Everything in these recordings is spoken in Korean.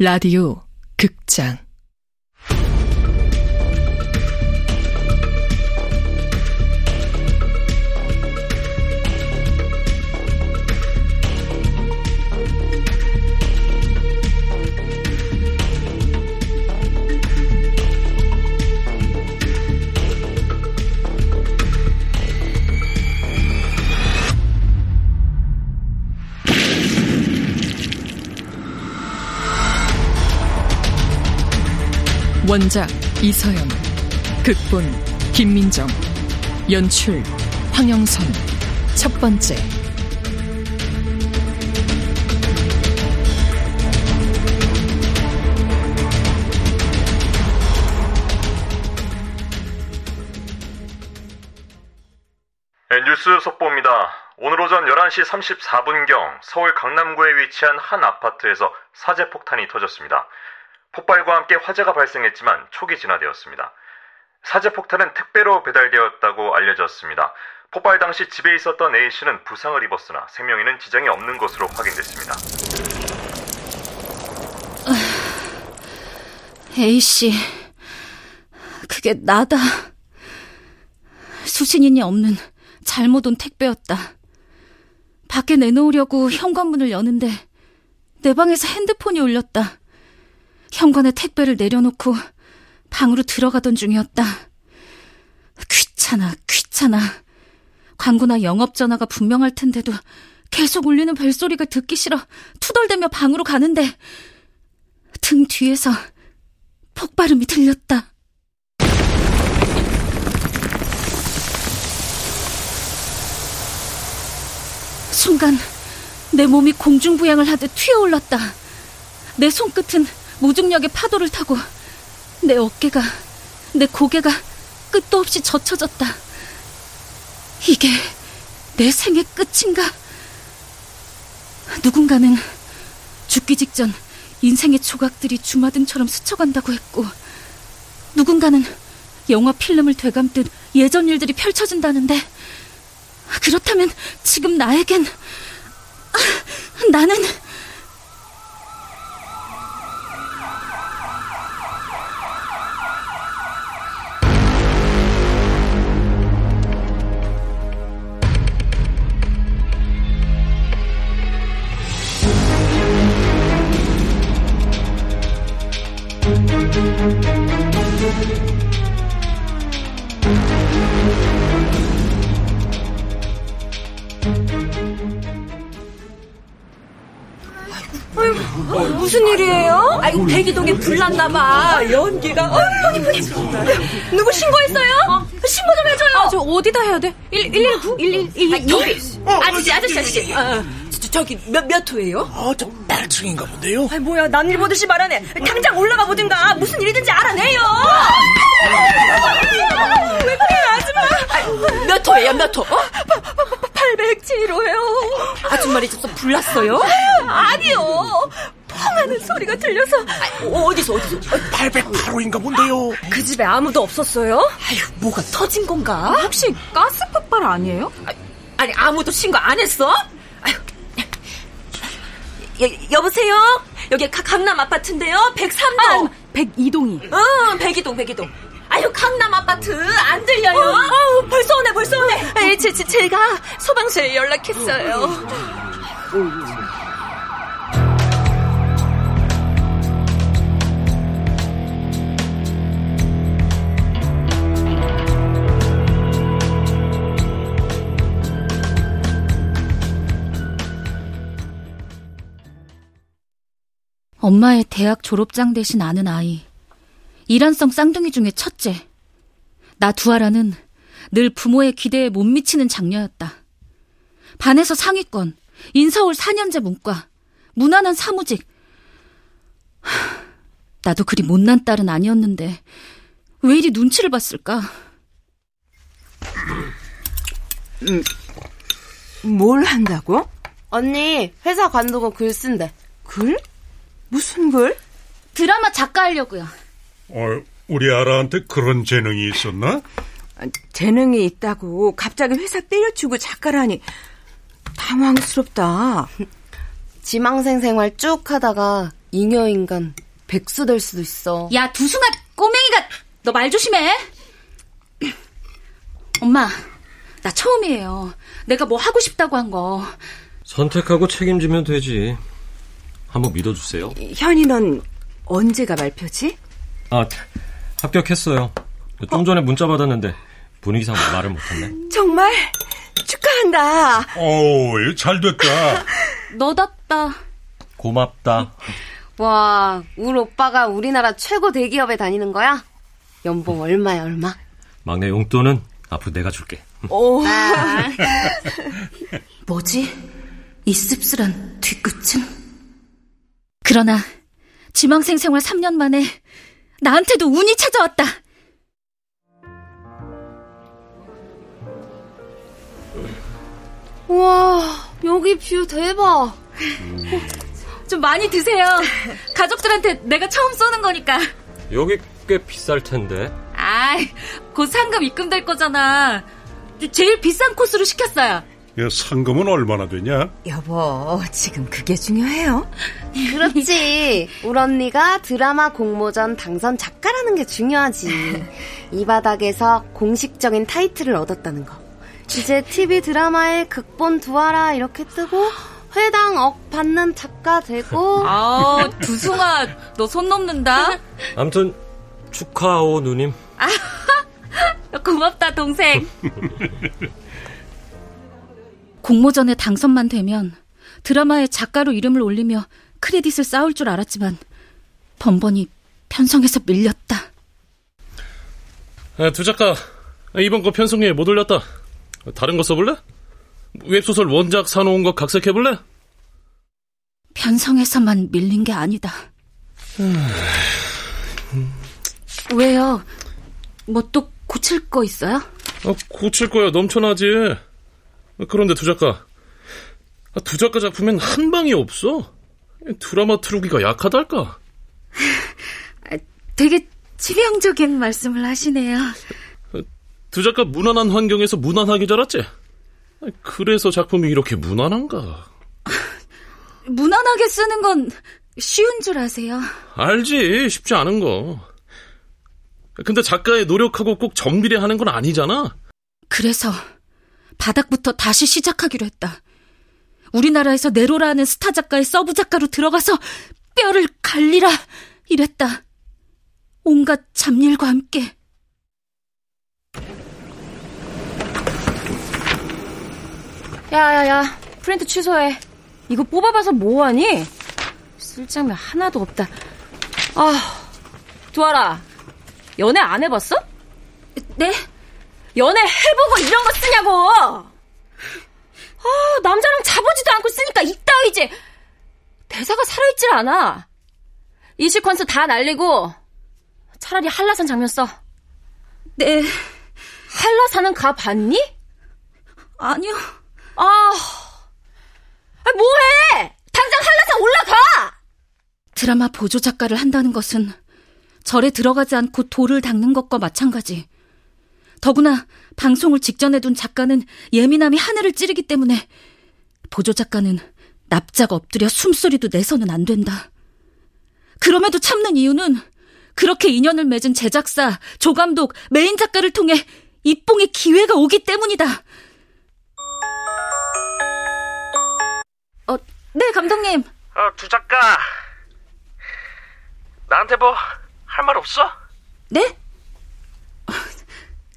라디오 극장 원작 이서연 극본 김민정 연출 황영선 첫 번째 네, 뉴스 속보입니다. 오늘 오전 11시 34분경 서울 강남구에 위치한 한 아파트에서 사제 폭탄이 터졌습니다. 폭발과 함께 화재가 발생했지만 초기 진화되었습니다. 사제 폭탄은 택배로 배달되었다고 알려졌습니다. 폭발 당시 집에 있었던 A씨는 부상을 입었으나 생명에는 지장이 없는 것으로 확인됐습니다. A씨, 그게 나다. 수신인이 없는 잘못 온 택배였다. 밖에 내놓으려고 현관문을 여는데 내 방에서 핸드폰이 울렸다. 현관에 택배를 내려놓고 방으로 들어가던 중이었다. 귀찮아, 귀찮아. 광고나 영업 전화가 분명할 텐데도 계속 울리는 벨소리가 듣기 싫어 투덜대며 방으로 가는데 등 뒤에서 폭발음이 들렸다. 순간 내 몸이 공중부양을 하듯 튀어올랐다. 내 손끝은 무중력의 파도를 타고 내 어깨가, 내 고개가 끝도 없이 젖혀졌다. 이게 내 생의 끝인가? 누군가는 죽기 직전 인생의 조각들이 주마등처럼 스쳐간다고 했고, 누군가는 영화 필름을 되감듯 예전 일들이 펼쳐진다는데, 그렇다면 지금 나에겐, 아, 나는, 무슨 일이에요? 아이고 대기동에 불났나 봐 연기가 어이구 이쁘게 누구 신고했어요? 어. 신고 좀 해줘요 아, 저 어디다 해야 돼? 1, 119? 111? 아, 여기 아저씨 아저씨 아저씨 어, 저, 저기 몇, 몇 호예요? 어, 저 8층인가 본데요. 아 뭐야 난 일 보듯이 말하네 당장 올라가 보든가 무슨 일이든지 알아내요 왜 그래요 아줌마 몇 호예요 몇 호? 어? 807호요 아줌마리 집서 불났어요? 아니요 펑하는 소리가 들려서 어, 어디서 어디서 808호인가 본데요. 그 집에 아무도 없었어요? 아휴 뭐가 터진 건가? 혹시 가스 폭발 아니에요? 아니 아무도 신고 안 했어? 여, 여보세요? 여기 가, 강남 아파트인데요? 103동. 아, 102동이. 응 102동 102동. 아유 강남 아파트 안 들려요? 어, 어, 벌써 오네 벌써 오네. 제, 제, 제가 소방서에 연락했어요 엄마의 대학 졸업장 대신 아는 아이. 일란성 쌍둥이 중에 첫째. 나 두아라는 늘 부모의 기대에 못 미치는 장녀였다. 반에서 상위권, 인서울 4년제 문과, 무난한 사무직. 하, 나도 그리 못난 딸은 아니었는데 왜 이리 눈치를 봤을까? 음, 뭘 한다고? 언니, 회사 관두고 글 쓴대. 글? 무슨 글? 드라마 작가 하려고요. 어, 우리 아라한테 그런 재능이 있었나? 아, 재능이 있다고 갑자기 회사 때려치고 작가라니 당황스럽다. 지망생 생활 쭉 하다가 잉여인간 백수 될 수도 있어. 야, 두승아 꼬맹이가 너 말 조심해. 엄마, 나 처음이에요. 내가 뭐 하고 싶다고 한 거. 선택하고 책임지면 되지. 한번 믿어주세요. 현이 넌 언제가 발표지? 아, 합격했어요. 좀 전에 문자 받았는데 분위기상 말을 못했네. 정말 축하한다. 오, 잘 됐다. 너답다. 고맙다. 와, 우리 오빠가 우리나라 최고 대기업에 다니는 거야? 연봉 얼마야, 얼마? 막내 용돈은 앞으로 내가 줄게. 오. 아. 뭐지? 이 씁쓸한 뒤끝은? 그러나 지망생 생활 3년 만에 나한테도 운이 찾아왔다. 우와, 여기 view 대박. 좀 많이 드세요. 가족들한테 내가 처음 쏘는 거니까. 여기 꽤 비쌀 텐데. 아이, 곧 상금 입금될 거잖아. 제일 비싼 코스로 시켰어요. 야, 상금은 얼마나 되냐? 여보, 지금 그게 중요해요? 그렇지. 우리 언니가 드라마 공모전 당선 작가라는 게 중요하지. 이 바닥에서 공식적인 타이틀을 얻었다는 거. 이제 TV 드라마에 극본 두하라 이렇게 뜨고 회당 억 받는 작가 되고. 아, 두승아, 너 손 넘는다. 아무튼 축하하오 누님. 고맙다, 동생. 공모전에 당선만 되면 드라마에 작가로 이름을 올리며 크레딧을 쌓을 줄 알았지만 번번이 편성에서 밀렸다. 아, 두 작가 이번 거 편성에 못 올렸다. 다른 거 써볼래? 웹소설 원작 사놓은 거 각색해볼래? 편성에서만 밀린 게 아니다. 왜요? 뭐 또 고칠 거 있어요? 아, 고칠 거야 넘쳐나지. 그런데 두 작가, 아, 두 작가 작품엔 한 방이 없어. 드라마 트루기가 약하달까. 되게 치명적인 말씀을 하시네요. 두 작가 무난한 환경에서 무난하게 자랐지. 그래서 작품이 이렇게 무난한가? 무난하게 쓰는 건 쉬운 줄 아세요? 알지, 쉽지 않은 거. 근데 작가의 노력하고 꼭 정비례하는 건 아니잖아. 그래서 바닥부터 다시 시작하기로 했다. 우리나라에서 내로라는 스타 작가의 서브 작가로 들어가서 뼈를 갈려 일했다. 온갖 잡일과 함께. 야야야 프린트 취소해 이거 뽑아봐서 뭐하니? 쓸 장면 하나도 없다 아 두아라 연애 안 해봤어? 네? 연애 해보고 이런 거 쓰냐고 아 남자랑 자보지도 않고 쓰니까 이따위지 대사가 살아있질 않아 이 시퀀스 다 날리고 차라리 한라산 장면 써 네. 한라산은 가봤니? 아니요. 아, 아 뭐해? 당장 한라산 올라가! 드라마 보조 작가를 한다는 것은 절에 들어가지 않고 돌을 닦는 것과 마찬가지. 더구나 방송을 직전에 둔 작가는 예민함이 하늘을 찌르기 때문에 보조 작가는 납작 엎드려 숨소리도 내서는 안 된다. 그럼에도 참는 이유는 그렇게 인연을 맺은 제작사, 조감독, 메인 작가를 통해 입봉의 기회가 오기 때문이다. 어, 네, 감독님. 어, 두 작가. 나한테 뭐, 할 말 없어? 네?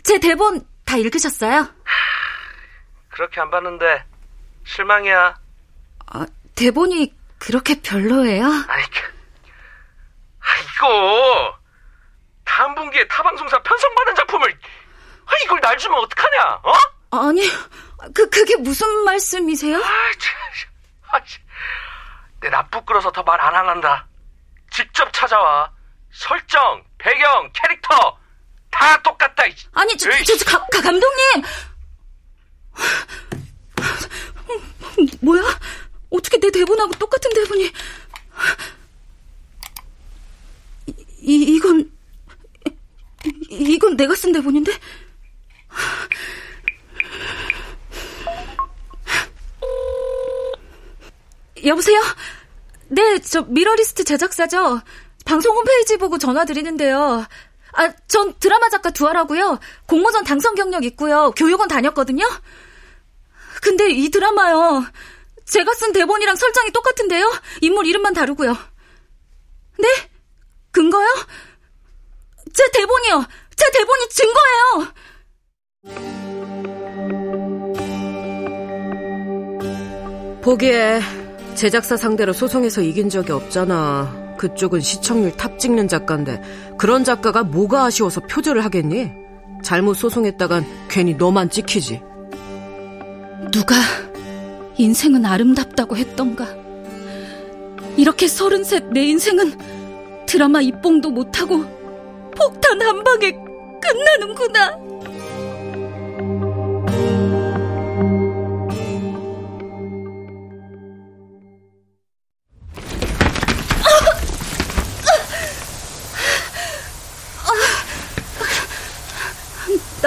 제 대본 다 읽으셨어요? 그렇게 안 봤는데, 실망이야. 아, 대본이 그렇게 별로예요? 아니, 아, 이거, 다음 분기에 타 방송사 편성받은 작품을, 아, 이걸 날 주면 어떡하냐, 어? 아니, 그, 그게 무슨 말씀이세요? 아, 참, 아, 내나 부끄러서 더 말 안 한다. 직접 찾아와. 설정, 배경, 캐릭터 다 똑같다. 아니, 저, 저, 저 가, 가, 감독님. 뭐야? 어떻게 내 대본하고 똑같은 대본이? 이, 이건 이건 내가 쓴 대본인데? 여보세요? 네, 저 미러리스트 제작사죠. 방송 홈페이지 보고 전화 드리는데요. 아, 전 드라마 작가 두아라고요. 공모전 당선 경력 있고요. 교육원 다녔거든요. 근데 이 드라마요. 제가 쓴 대본이랑 설정이 똑같은데요. 인물 이름만 다르고요. 네? 근거요? 제 대본이요. 제 대본이 증거예요. 보기에 제작사 상대로 소송해서 이긴 적이 없잖아. 그쪽은 시청률 top 찍는 작가인데 그런 작가가 뭐가 아쉬워서 표절을 하겠니? 잘못 소송했다간 괜히 너만 찍히지. 누가 인생은 아름답다고 했던가. 이렇게 서른셋 내 인생은 드라마 입봉도 못하고 폭탄 한 방에 끝나는구나.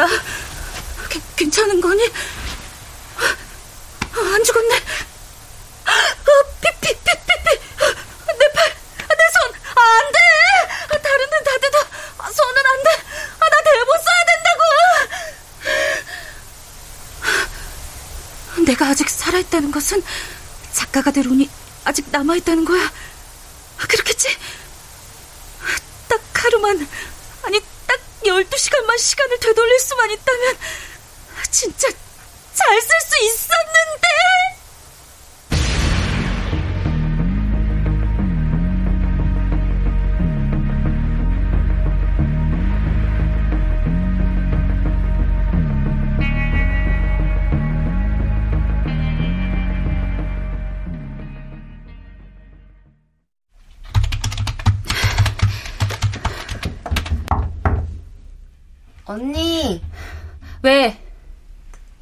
나 괜찮은 거니? 안 죽었네. 피 피 피 피 피. 내 팔, 내 손, 아, 안 돼. 다른 데는 다 돼도 손은 안 돼. 아, 나 대본 써야 된다고. 내가 아직 살아있다는 것은 작가가 될 운이 아직 남아있다는 거야. 그렇겠지? 딱 하루만, 아니, 딱 12시간만 시간을 되돌릴 수만 있다면, 진짜 잘 쓸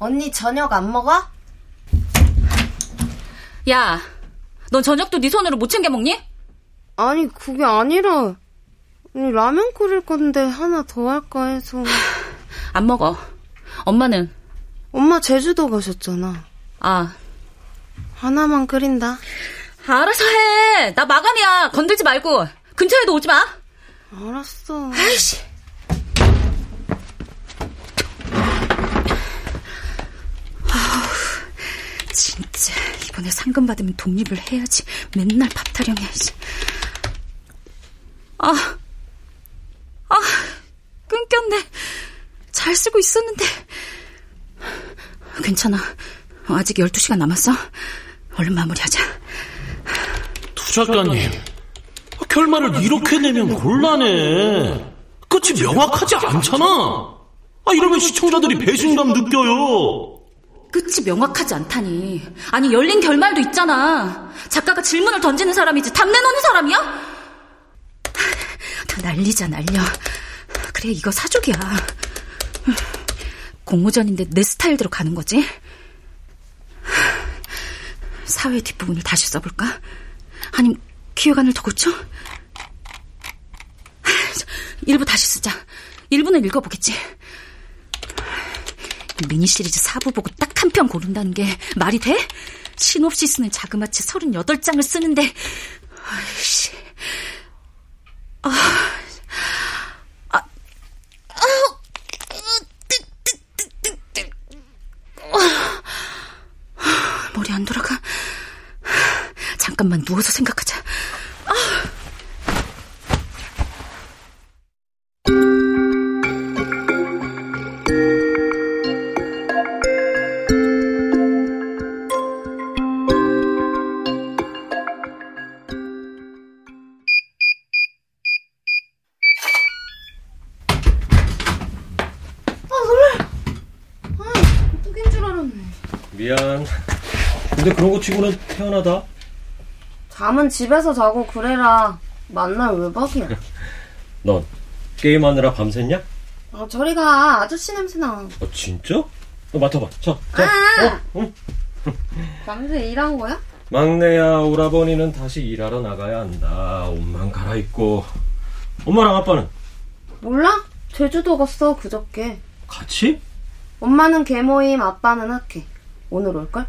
언니 저녁 안 먹어? 야, 넌 저녁도 네 손으로 못 챙겨 먹니? 아니, 그게 아니라. 아니, 라면 끓일 건데 하나 더 할까 해서. 안 먹어. 엄마는? 엄마 제주도 가셨잖아. 아. 하나만 끓인다. 알아서 해. 나 마감이야. 건들지 말고. 근처에도 오지 마. 알았어. 아이씨. 진짜 이번에 상금 받으면 독립을 해야지. 맨날 밥 타령해. 아, 아, 끊겼네. 잘 쓰고 있었는데. 괜찮아. 아직 12시간 남았어. 얼른 마무리하자. 두 작가님, 결말을 이렇게 내면 곤란해. 끝이 명확하지 않잖아. 아, 이러면 시청자들이 배신감 느껴요. 끝이 명확하지 않다니. 아니, 열린 결말도 있잖아. 작가가 질문을 던지는 사람이지, 답 내놓는 사람이야? 다 난리자, 날려. 그래, 이거 사족이야. 공모전인데 내 스타일대로 가는 거지? 사회 뒷부분을 다시 써볼까? 아니, 기획안을 더 고쳐? 일부 다시 쓰자. 일부는 읽어보겠지. 미니 시리즈 4부 보고 딱 한 편 고른다는 게 말이 돼? 시놉시스는 자그마치 38장을 쓰는데. 아이씨. 아, 아, 아, 머리 안 돌아가. 잠깐만 누워서 생각하자 근데 그런 거 치고는 태어나다. 잠은 집에서 자고 그래라. 만날 외박이야. 넌 게임하느라 밤샜냐? 아, 저리 가. 아저씨 냄새나. 아, 진짜? 너 맡아봐. 자, 자. 아! 어, 응. 밤새 일한 거야? 막내야, 오라버니는 다시 일하러 나가야 한다. 옷만 갈아입고. 엄마랑 아빠는? 몰라? 제주도 갔어, 그저께. 같이? 엄마는 개모임, 아빠는 학회. 오늘 올걸?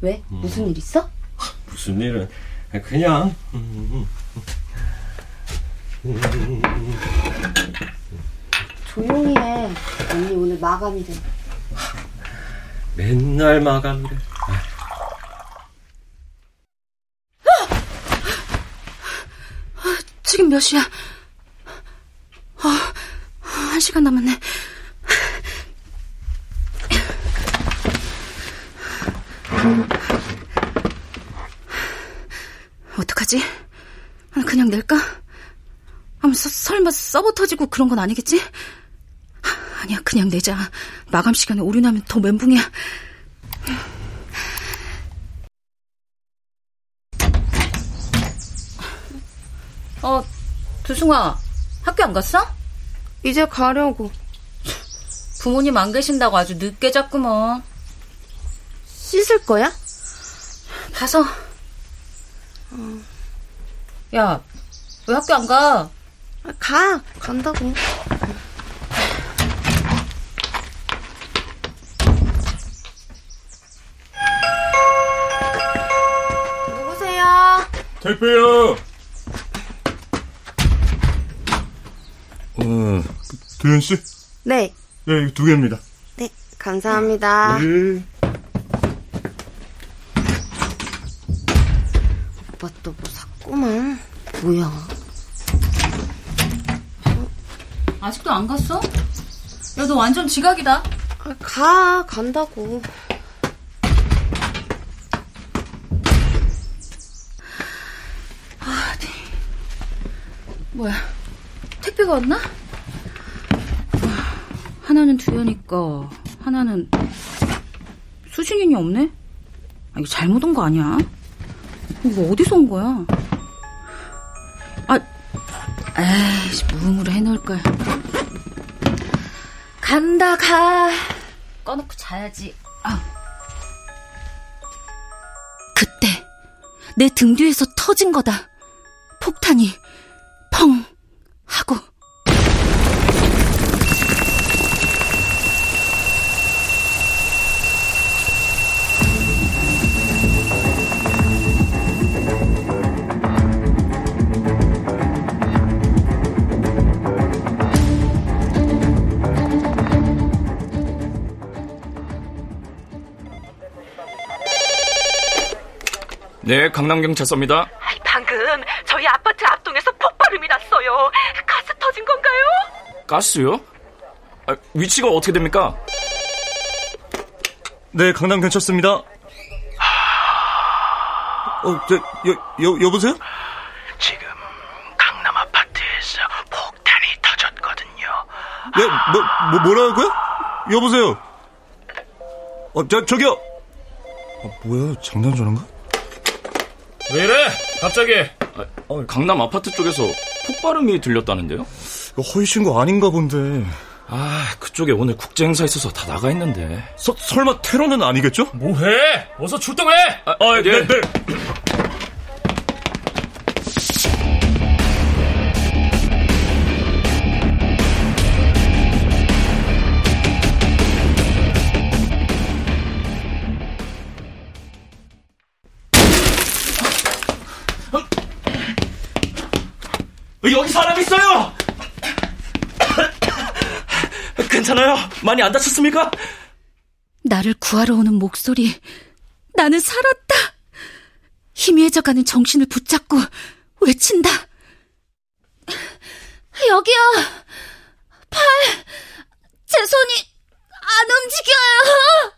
왜? 무슨 일 있어? 무슨 일은. 그냥. 조용히 해. 언니 오늘 마감이래. 맨날 마감이래. 지금 몇 시야? 어, 한 시간 남았네. 어떡하지? 그냥 낼까? 아무 서, 설마 서버 터지고 그런 건 아니겠지? 아니야, 그냥 내자. 마감 시간에 오류나면 더 멘붕이야. 어, 두승아, 학교 안 갔어? 이제 가려고. 부모님 안 계신다고 아주 늦게 잤구먼. 씻을 거야? 봐서. 야, 왜 학교 안 가? 가, 간다고. 누구세요? 택배요. 어, 도현 씨? 네. 네, 두 개입니다. 네, 감사합니다. 네. 오빠 또 뭐 샀구만. 뭐야? 아직도 안 갔어? 야, 너 완전 지각이다. 아, 가, 간다고. 아, 네. 뭐야, 택배가 왔나? 하나는 두현이 거, 하나는 수진이니 없네? 아, 이거 잘못 온 거 아니야? 이거 어디서 온 거야? 아, 에이씨, 무음으로 해놓을 걸. 간다, 가. 꺼놓고 자야지. 아. 그때, 내 등 뒤에서 터진 거다. 폭탄이, 펑, 강남경찰서입니다. 방금 저희 아파트 앞동에서 폭발음이 났어요. 가스 터진 건가요? 가스요? 아, 위치가 어떻게 됩니까? 네, 강남 경찰서입니다. 어, 저, 여, 여, 여보세요? 지금 강남 아파트에서 폭탄이 터졌거든요. 네, 뭐, 뭐, 뭐라고요? 여보세요? 어, 저, 저기요! 아, 뭐야, 장난 전화인가? 왜 이래? 갑자기? 아, 강남 아파트 쪽에서 폭발음이 들렸다는데요? 이거 허위 신고 아닌가 본데. 아, 그쪽에 오늘 국제 행사 있어서 다 나가 있는데. 서, 설마 테러는 아니겠죠? 뭐해? 어서 출동해! 아, 아 네. 네. 여기 사람 있어요! 괜찮아요? 많이 안 다쳤습니까? 나를 구하러 오는 목소리. 나는 살았다. 희미해져가는 정신을 붙잡고 외친다. 여기요. 팔. 제 손이 안 움직여요.